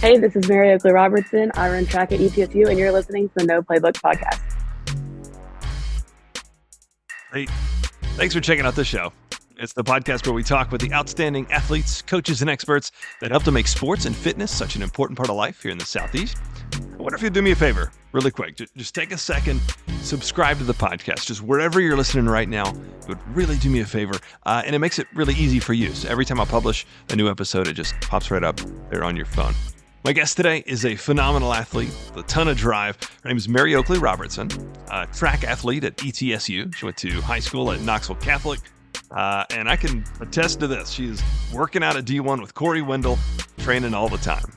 Hey, this is Mary Oakley Robertson. I run track at ETSU, and you're listening to the No Playbook podcast. Hey, thanks for checking out this show. It's the podcast where we talk with the outstanding athletes, coaches, and experts that help to make sports and fitness such an important part of life here in the Southeast. I wonder if you'd do me a favor, really quick. Just take a second, subscribe to the podcast, just wherever you're listening right now. It would really do me a favor. Uh, and it makes it really easy for you. So every time I publish a new episode, it just pops right up there on your phone. My guest today is a phenomenal athlete with a ton of drive. Her name is Mary Oakley Robertson, a track athlete at ETSU. She went to high school at Knoxville Catholic. Uh, and I can attest to this. She is working out at D1 with Corey Wendell, training all the time.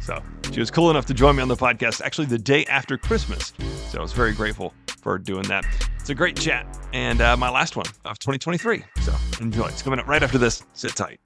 So she was cool enough to join me on the podcast actually the day after Christmas. So I was very grateful for doing that. It's a great chat and uh, my last one of 2023. So enjoy. It's coming up right after this. Sit tight.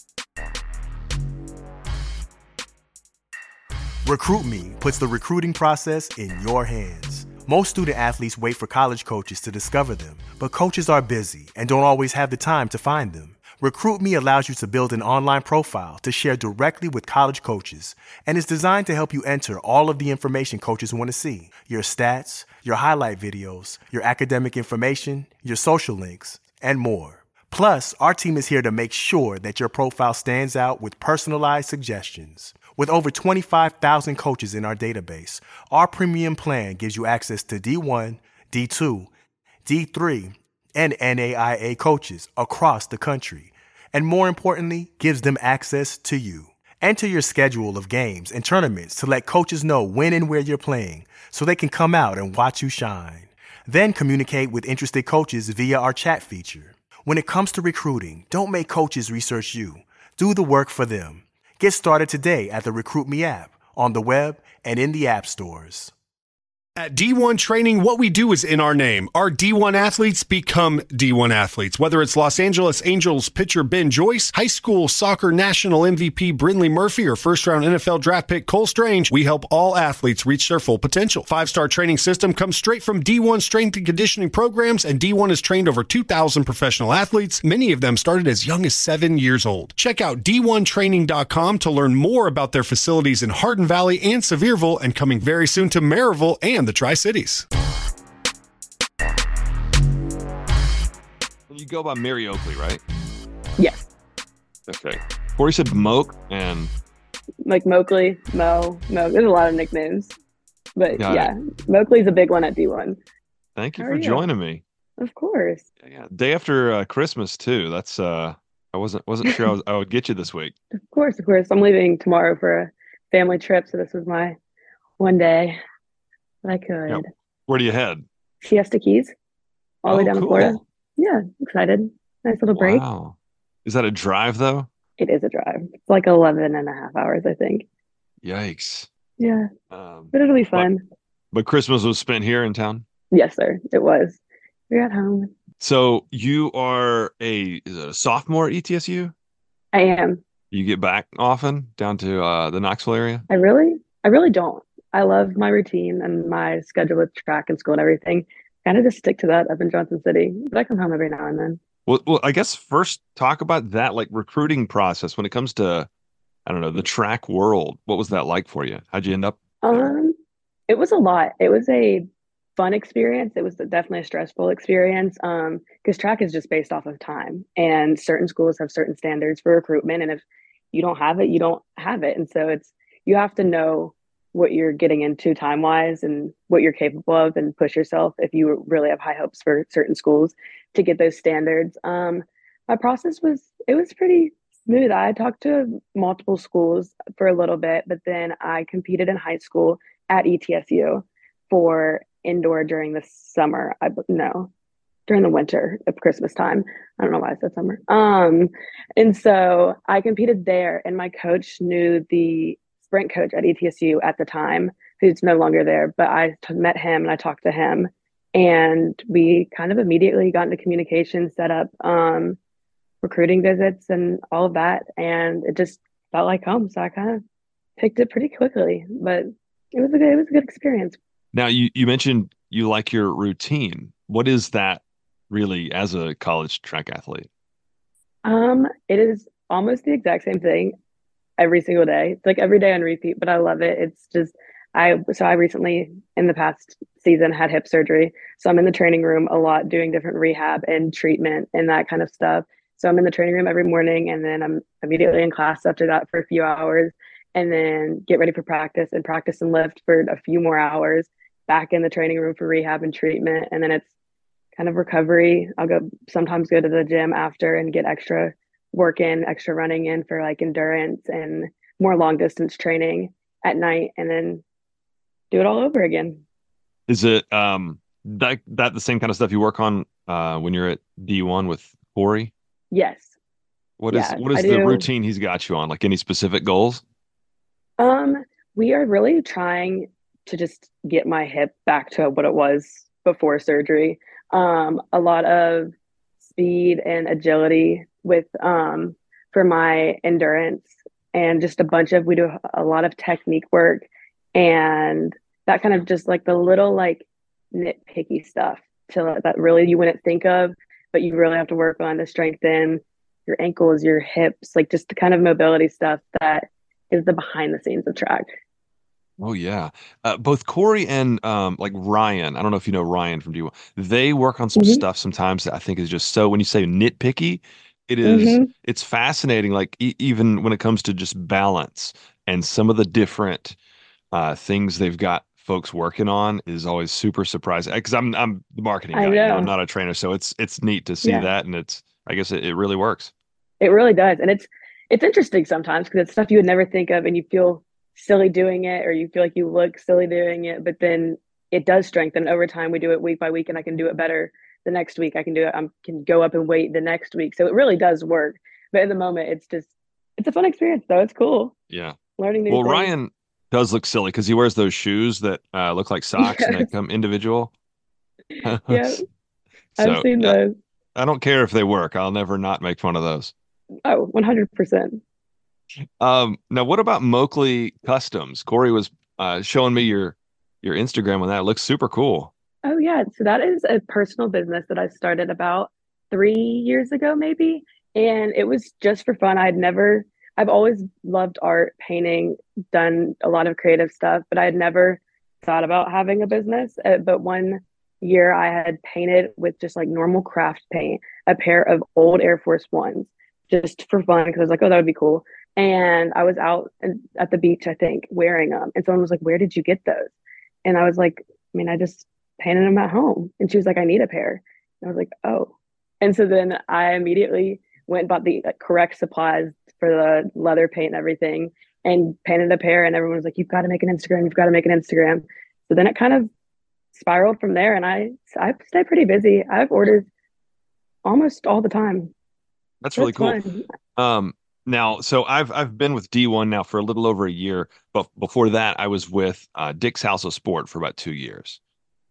RecruitMe puts the recruiting process in your hands. Most student athletes wait for college coaches to discover them, but coaches are busy and don't always have the time to find them. RecruitMe allows you to build an online profile to share directly with college coaches and is designed to help you enter all of the information coaches want to see your stats, your highlight videos, your academic information, your social links, and more. Plus, our team is here to make sure that your profile stands out with personalized suggestions. With over 25,000 coaches in our database, our premium plan gives you access to D1, D2, D3, and NAIA coaches across the country. And more importantly, gives them access to you. Enter your schedule of games and tournaments to let coaches know when and where you're playing so they can come out and watch you shine. Then communicate with interested coaches via our chat feature. When it comes to recruiting, don't make coaches research you. Do the work for them. Get started today at the RecruitMe app, on the web, and in the app stores. At D1 Training, what we do is in our name. Our D1 athletes become D1 athletes. Whether it's Los Angeles Angels pitcher Ben Joyce, high school soccer national MVP Brinley Murphy, or first round NFL draft pick Cole Strange, we help all athletes reach their full potential. Five star training system comes straight from D1 strength and conditioning programs, and D1 has trained over 2,000 professional athletes. Many of them started as young as seven years old. Check out D1Training.com to learn more about their facilities in Hardin Valley and Sevierville, and coming very soon to Maryville and the Tri Cities. You go by Mary Oakley, right? Yes. Okay. Corey said Moke and like Moakley, Mo, Mo. There's a lot of nicknames, but Got yeah, Moakley's a big one at D1. thank you How for are you? joining me. Of course. Yeah, yeah. Day after uh, Christmas too. That's uh I wasn't wasn't sure I, was, I would get you this week. Of course, of course. I'm leaving tomorrow for a family trip, so this was my one day that I could. Yep. Where do you head? Siesta Keys, all the way Oh, down to cool. Florida. Yeah, excited. Nice little break. Wow. Is that a drive though? It is a drive. It's like 11 and a half hours, I think. Yikes. Yeah, Um, but it'll be fun. but Christmas was spent here in town. Yes, sir. It was. We're at home. So you are a a sophomore at ETSU? I am. You get back often down to uh, the Knoxville area? I really, I really don't. I love my routine and my schedule with track and school and everything. Kind of just stick to that up in Johnson City, but I come home every now and then. Well, well, I guess first talk about that like recruiting process when it comes to I don't know, the track world. What was that like for you? How'd you end up? Um, it was a lot. It was a fun experience. It was definitely a stressful experience. Um, because track is just based off of time, and certain schools have certain standards for recruitment, and if you don't have it, you don't have it. And so it's you have to know what you're getting into time wise and what you're capable of, and push yourself if you really have high hopes for certain schools to get those standards. Um, my process was it was pretty smooth. I talked to multiple schools for a little bit, but then I competed in high school at ETSU for indoor during the summer. I no, during the winter of Christmas time. I don't know why I said summer. Um, and so I competed there, and my coach knew the sprint coach at ETSU at the time, who's no longer there. But I t- met him and I talked to him, and we kind of immediately got into communication, set up um, recruiting visits, and all of that, and it just felt like home. So I kind of picked it pretty quickly, but it was a good, it was a good experience. Now you you mentioned you like your routine. What is that really as a college track athlete? Um, it is almost the exact same thing every single day. It's like every day on repeat, but I love it. It's just I so I recently in the past season had hip surgery. So I'm in the training room a lot doing different rehab and treatment and that kind of stuff. So I'm in the training room every morning and then I'm immediately in class after that for a few hours and then get ready for practice and practice and lift for a few more hours back in the training room for rehab and treatment and then it's kind of recovery. I'll go sometimes go to the gym after and get extra work in, extra running in for like endurance and more long distance training at night and then do it all over again. Is it um that that the same kind of stuff you work on uh when you're at D1 with Corey? Yes. What is yeah, what is I the do. routine he's got you on? Like any specific goals? Um, we are really trying to just get my hip back to what it was before surgery. Um, a lot of speed and agility with um for my endurance and just a bunch of we do a lot of technique work and that kind of just like the little like nitpicky stuff to that really you wouldn't think of but you really have to work on to strengthen your ankles your hips like just the kind of mobility stuff that is the behind the scenes of track Oh yeah, uh, both Corey and um, like Ryan. I don't know if you know Ryan from D1. They work on some mm-hmm. stuff sometimes that I think is just so. When you say nitpicky, it is, mm-hmm. It's fascinating. Like e- even when it comes to just balance and some of the different uh, things they've got folks working on is always super surprising because I'm I'm the marketing guy. You know, I'm not a trainer, so it's it's neat to see yeah. that, and it's I guess it, it really works. It really does, and it's it's interesting sometimes because it's stuff you would never think of, and you feel silly doing it, or you feel like you look silly doing it, but then it does strengthen over time. We do it week by week, and I can do it better the next week. I can do it. I can go up and weight the next week, so it really does work. But in the moment, it's just it's a fun experience, though. It's cool. Yeah, learning new. Well, things. Ryan does look silly because he wears those shoes that uh, look like socks yes. and they come individual. yeah, so, I've seen those. I don't care if they work. I'll never not make fun of those. Oh, 100%. Um, now, what about Moakley Customs? Corey was uh, showing me your your Instagram on that. It looks super cool. Oh yeah, so that is a personal business that I started about three years ago, maybe, and it was just for fun. I'd never I've always loved art, painting, done a lot of creative stuff, but I had never thought about having a business. Uh, but one year I had painted with just like normal craft paint a pair of old Air Force Ones just for fun because I was like, oh, that would be cool. And I was out at the beach, I think, wearing them. And someone was like, where did you get those? And I was like, I mean, I just painted them at home. And she was like, I need a pair. And I was like, oh. And so then I immediately went and bought the correct supplies for the leather paint and everything and painted a pair and everyone was like you've got to make an instagram you've got to make an instagram so then it kind of spiraled from there and i i stay pretty busy i've ordered almost all the time that's really cool fun. um now so i've i've been with d1 now for a little over a year but before that i was with uh, dick's house of sport for about two years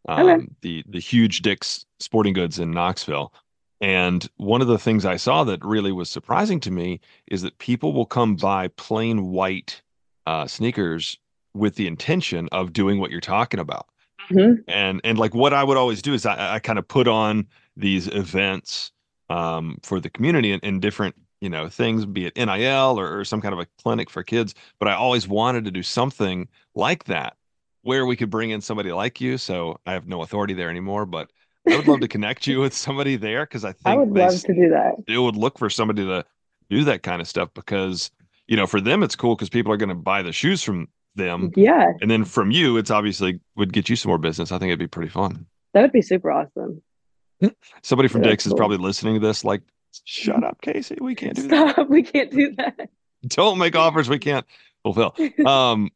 um, okay. the the huge dick's sporting goods in knoxville and one of the things I saw that really was surprising to me is that people will come buy plain white uh, sneakers with the intention of doing what you're talking about. Mm-hmm. And and like what I would always do is I, I kind of put on these events um, for the community and, and different you know things, be it NIL or, or some kind of a clinic for kids. But I always wanted to do something like that where we could bring in somebody like you. So I have no authority there anymore, but I would love to connect you with somebody there because I think I would love to do that. They would look for somebody to do that kind of stuff because you know for them it's cool because people are going to buy the shoes from them. Yeah. And then from you, it's obviously would get you some more business. I think it'd be pretty fun. That would be super awesome. Somebody from Dick's cool. is probably listening to this, like, shut up, Casey. We can't do Stop. that. We can't do that. Don't make offers we can't fulfill. Um,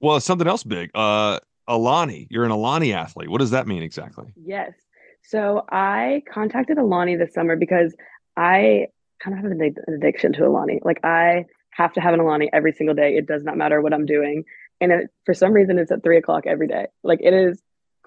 well, something else big. Uh, Alani, you're an Alani athlete. What does that mean exactly? Yes. So I contacted Alani this summer because I kind of have an addiction to Alani. Like I have to have an Alani every single day. It does not matter what I'm doing. And it, for some reason, it's at three o'clock every day. Like it is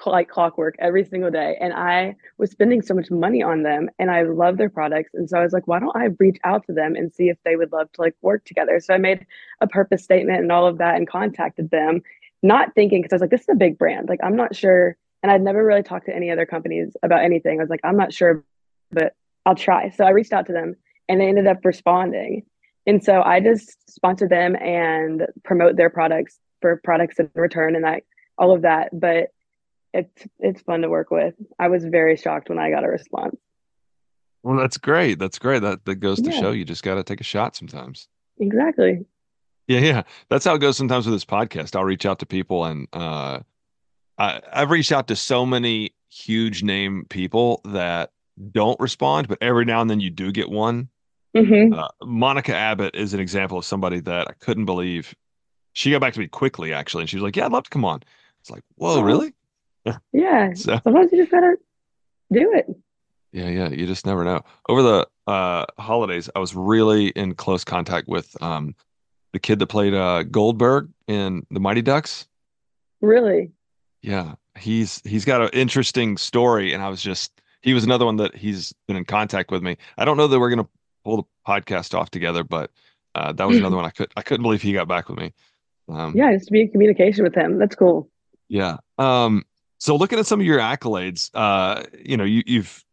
like clockwork every single day. And I was spending so much money on them and I love their products. And so I was like, why don't I reach out to them and see if they would love to like work together? So I made a purpose statement and all of that and contacted them, not thinking, because I was like, this is a big brand. Like I'm not sure and I'd never really talked to any other companies about anything. I was like, I'm not sure, but I'll try. So I reached out to them and they ended up responding. and so I just sponsor them and promote their products for products in return and that all of that. But it's it's fun to work with. I was very shocked when I got a response. Well, that's great. That's great. That that goes to Yeah. show you just got to take a shot sometimes. Exactly. Yeah, yeah. That's how it goes sometimes with this podcast. I'll reach out to people and uh I, I've reached out to so many huge name people that don't respond, but every now and then you do get one. hmm Uh, Monica Abbott is an example of somebody that I couldn't believe. She got back to me quickly, actually, and she was like, "Yeah, I'd love to come on." It's like, "Whoa, really?" Yeah. So Sometimes you just gotta do it. yeah, yeah. You just never know. Over the uh, holidays, I was really in close contact with um, the kid that played uh, Goldberg in the Mighty Ducks. Really. Yeah, he's he's got an interesting story, and I was just he was another one that he's been in contact with me. I don't know that we're gonna pull the podcast off together, but uh, that was another one I could I couldn't believe he got back with me. Um, Yeah, just to be in communication with him. That's cool. yeah. Um, so looking at some of your accolades, uh, you know, you, you've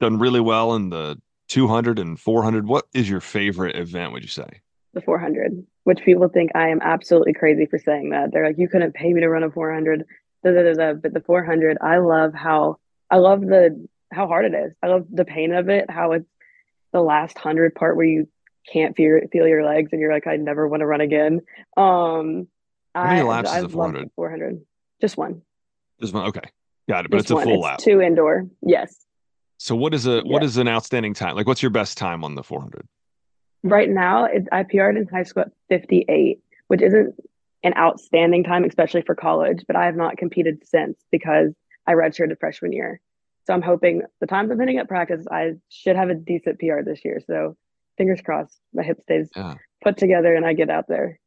done really well in the 200 and 400. What is your favorite event? Would you say? The 400, which people think I am absolutely crazy for saying that. They're like, you couldn't pay me to run a 400. Da, da, da. But the 400, I love how I love the how hard it is. I love the pain of it. How it's the last hundred part where you can't feel feel your legs and you're like, I never want to run again. Um, How many I laps is I the love 400? the 400. Just one. One. Okay, got it. But it's a one. full It's lap. two indoor. Yes. So what is a what Yeah. is an outstanding time? Like, what's your best time on the 400? Right now, it, I PR'd in high school at 58, which isn't an outstanding time, especially for college, but I have not competed since because I redshirted freshman year. So I'm hoping the times I'm hitting at practice, I should have a decent PR this year. So fingers crossed, my hip stays Yeah. put together and I get out there.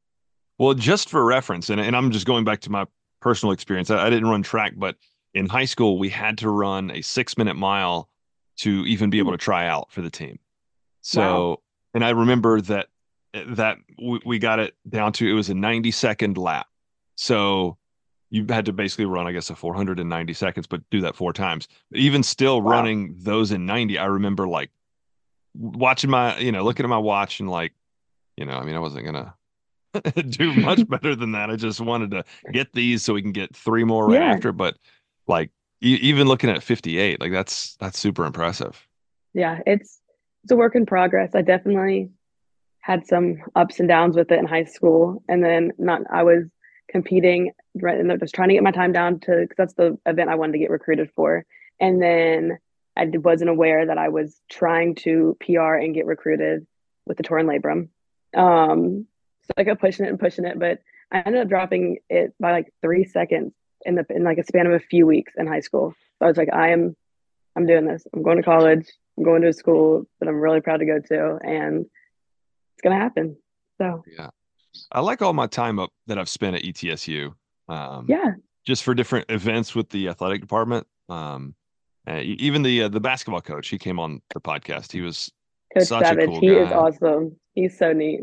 Well, just for reference, and, and I'm just going back to my personal experience. I, I didn't run track, but in high school, we had to run a six minute mile to even be able to try out for the team. So, Wow. and I remember that that we, we got it down to it was a 90 second lap. So you had to basically run, I guess, a 490 seconds, but do that four times. But even still Wow. running those in 90, I remember like watching my, you know, looking at my watch and like, you know, I mean, I wasn't gonna do much better than that. I just wanted to get these so we can get three more right Yeah. after. But like even looking at 58, like that's that's super impressive. Yeah, it's it's a work in progress. I definitely had some ups and downs with it in high school, and then not I was competing right and just trying to get my time down to because that's the event I wanted to get recruited for, and then I wasn't aware that I was trying to PR and get recruited with the torn labrum. Um, so I kept pushing it and pushing it, but I ended up dropping it by like three seconds in the in like a span of a few weeks in high school. So I was like, I am, I'm doing this. I'm going to college. I'm going to a school that I'm really proud to go to, and it's gonna happen. So Yeah. I like all my time up that I've spent at ETSU. Um, yeah, just for different events with the athletic department. Um, even the uh, the basketball coach, he came on the podcast. He was Coach Such a cool he is awesome. He's so neat.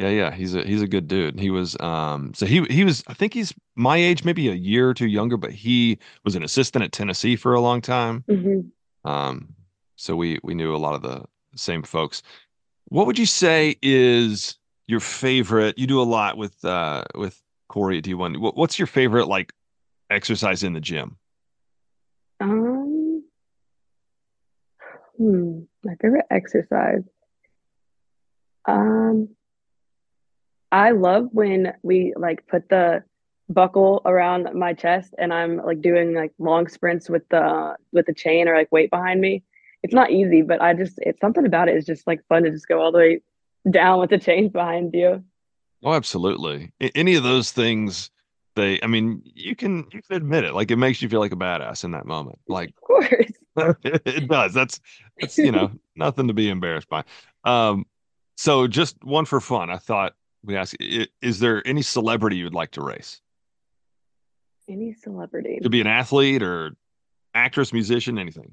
Yeah, yeah, he's a he's a good dude. He was um so he he was I think he's my age, maybe a year or two younger, but he was an assistant at Tennessee for a long time. hmm Um so we we knew a lot of the same folks. What would you say is your favorite? You do a lot with uh with Corey at D1. What, what's your favorite like exercise in the gym? Um, hmm, my favorite exercise. Um, I love when we like put the buckle around my chest and I'm like doing like long sprints with the with the chain or like weight behind me. It's not easy, but I just it's something about it is just like fun to just go all the way down with the chain behind you. Oh, absolutely. Any of those things, they, I mean, you can you can admit it. Like it makes you feel like a badass in that moment. Like Of course. it does. That's that's you know nothing to be embarrassed by. Um, so just one for fun. I thought we ask: Is there any celebrity you would like to race? Any celebrity. Could be an athlete or actress, musician, anything.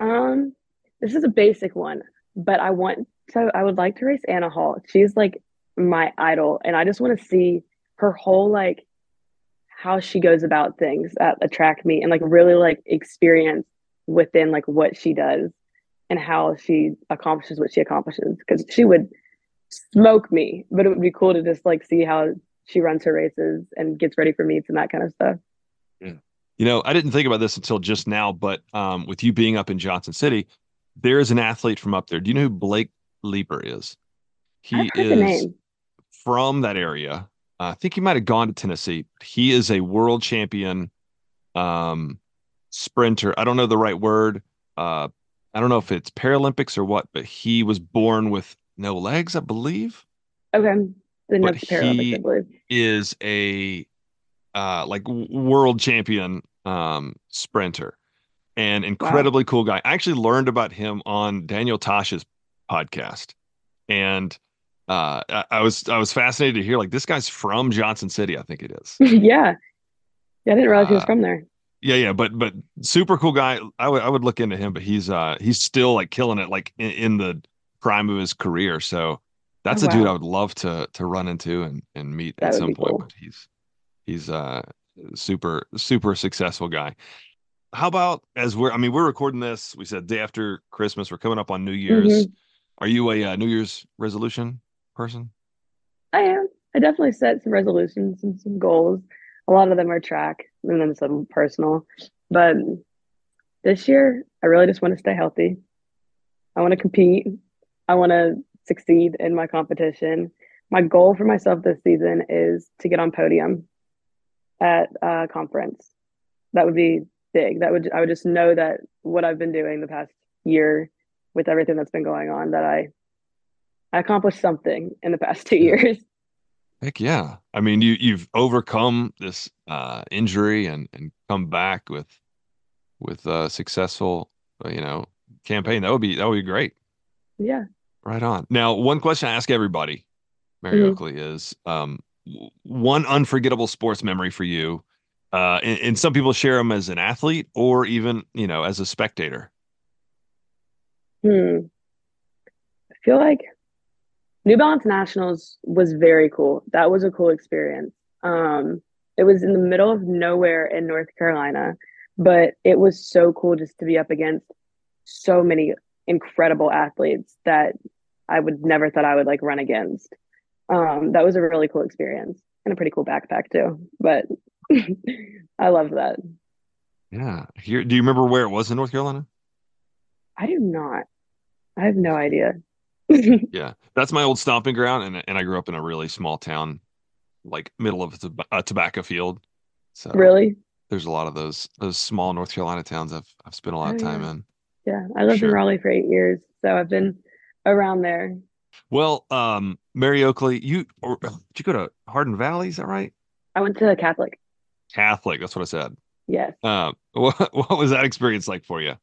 Um, this is a basic one, but I want to I would like to race Anna Hall. She's like my idol, and I just want to see her whole like how she goes about things that attract me and like really like experience within like what she does and how she accomplishes what she accomplishes because she would smoke me, but it would be cool to just like see how she runs her races and gets ready for meets and that kind of stuff. Yeah. You know, I didn't think about this until just now, but um, with you being up in Johnson City, there is an athlete from up there. Do you know who Blake Leeper is? He is from that area. Uh, I think he might have gone to Tennessee. He is a world champion um, sprinter. I don't know the right word. Uh, I don't know if it's Paralympics or what, but he was born with no legs, I believe. Okay. The Then but he is a uh, like world champion um, sprinter and incredibly wow. cool guy. I actually learned about him on Daniel Tosh's podcast, and uh, I, I, was I was fascinated to hear like this guy's from Johnson City. I think it is. yeah, yeah. I didn't realize uh, he was uh, from there. Yeah, yeah, but but super cool guy. I would I would look into him, but he's uh he's still like killing it like in, in the prime of his career. So that's oh, a wow. dude I would love to to run into and and meet that at some point. Cool. But he's he's a super super successful guy. How about as we're I mean we're recording this. We said day after Christmas. We're coming up on New Year's. Mm-hmm. Are you a uh, New Year's resolution person? I am. I definitely set some resolutions and some goals. A lot of them are track and then some personal. But this year, I really just want to stay healthy. I want to compete. I want to succeed in my competition. My goal for myself this season is to get on podium at a conference. That would be big. That would I would just know that what I've been doing the past year with everything that's been going on that I I accomplished something in the past two years. Heck yeah! I mean, you you've overcome this uh, injury and and come back with with a successful, uh, you know, campaign. That would be that would be great. Yeah. Right on. Now, one question I ask everybody, Mary mm-hmm. Oakley, is um, one unforgettable sports memory for you. Uh, and, and some people share them as an athlete or even, you know, as a spectator. Hmm. I feel like New Balance Nationals was very cool. That was a cool experience. Um, it was in the middle of nowhere in North Carolina, but it was so cool just to be up against so many incredible athletes that I would never thought I would like run against. Um, that was a really cool experience and a pretty cool backpack too. But I loved that. Yeah. Here, do you remember where it was in North Carolina? I do not. I have no idea. yeah, that's my old stomping ground, and and I grew up in a really small town, like middle of a, tobacco field. So really, there's a lot of those those small North Carolina towns I've I've spent a lot of oh, time yeah. in. Yeah, I lived sure. in Raleigh for eight years, so I've been around there. Well, um, Mary Oakley, you or, did you go to Hardin Valley? Is that right? I went to Catholic. Catholic, that's what I said. Yes. Um, what what was that experience like for you?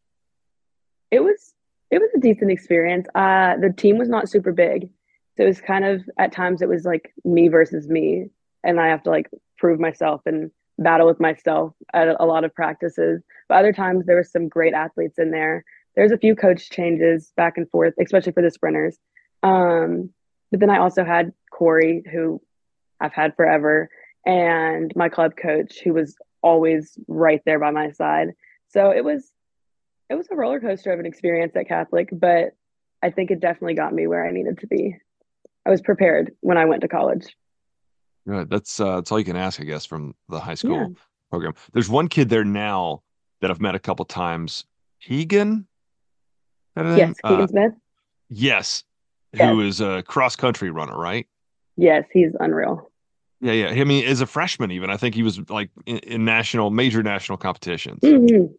It was it was a decent experience. Uh, the team was not super big, so it was kind of at times it was like me versus me, and I have to like prove myself and battle with myself at a lot of practices. But other times there were some great athletes in there. There's a few coach changes back and forth, especially for the sprinters. Um, but then I also had Corey, who I've had forever, and my club coach, who was always right there by my side. So it was it was a roller coaster of an experience at Catholic, but I think it definitely got me where I needed to be. I was prepared when I went to college. Good. That's uh, that's all you can ask, I guess, from the high school yeah. program. There's one kid there now that I've met a couple times. Keegan. Yes, Keegan uh, Smith. Yes, yes, who is a cross country runner, right? Yes, he's unreal. Yeah, yeah. I mean, as a freshman, even I think he was like in, in national, major national competitions. Mm-hmm.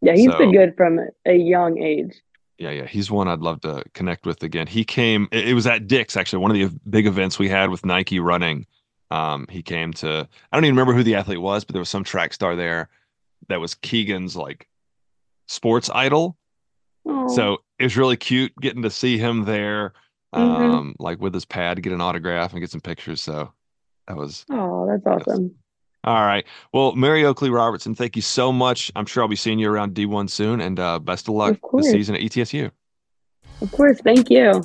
Yeah, he's so, been good from a young age. Yeah, yeah, he's one I'd love to connect with again. He came. It was at Dick's actually, one of the big events we had with Nike running. Um, he came to. I don't even remember who the athlete was, but there was some track star there that was Keegan's like sports idol. Aww. So it was really cute getting to see him there, mm-hmm. um, like with his pad get an autograph and get some pictures. So that was. Oh, that's awesome. All right. Well, Mary Oakley Robertson, thank you so much. I'm sure I'll be seeing you around D1 soon, and uh, best of luck of this season at ETSU. Of course. Thank you.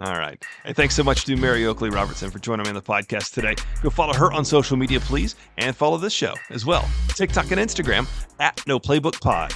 All right. And thanks so much to Mary Oakley Robertson for joining me on the podcast today. Go follow her on social media, please, and follow this show as well TikTok and Instagram at No Playbook Pod.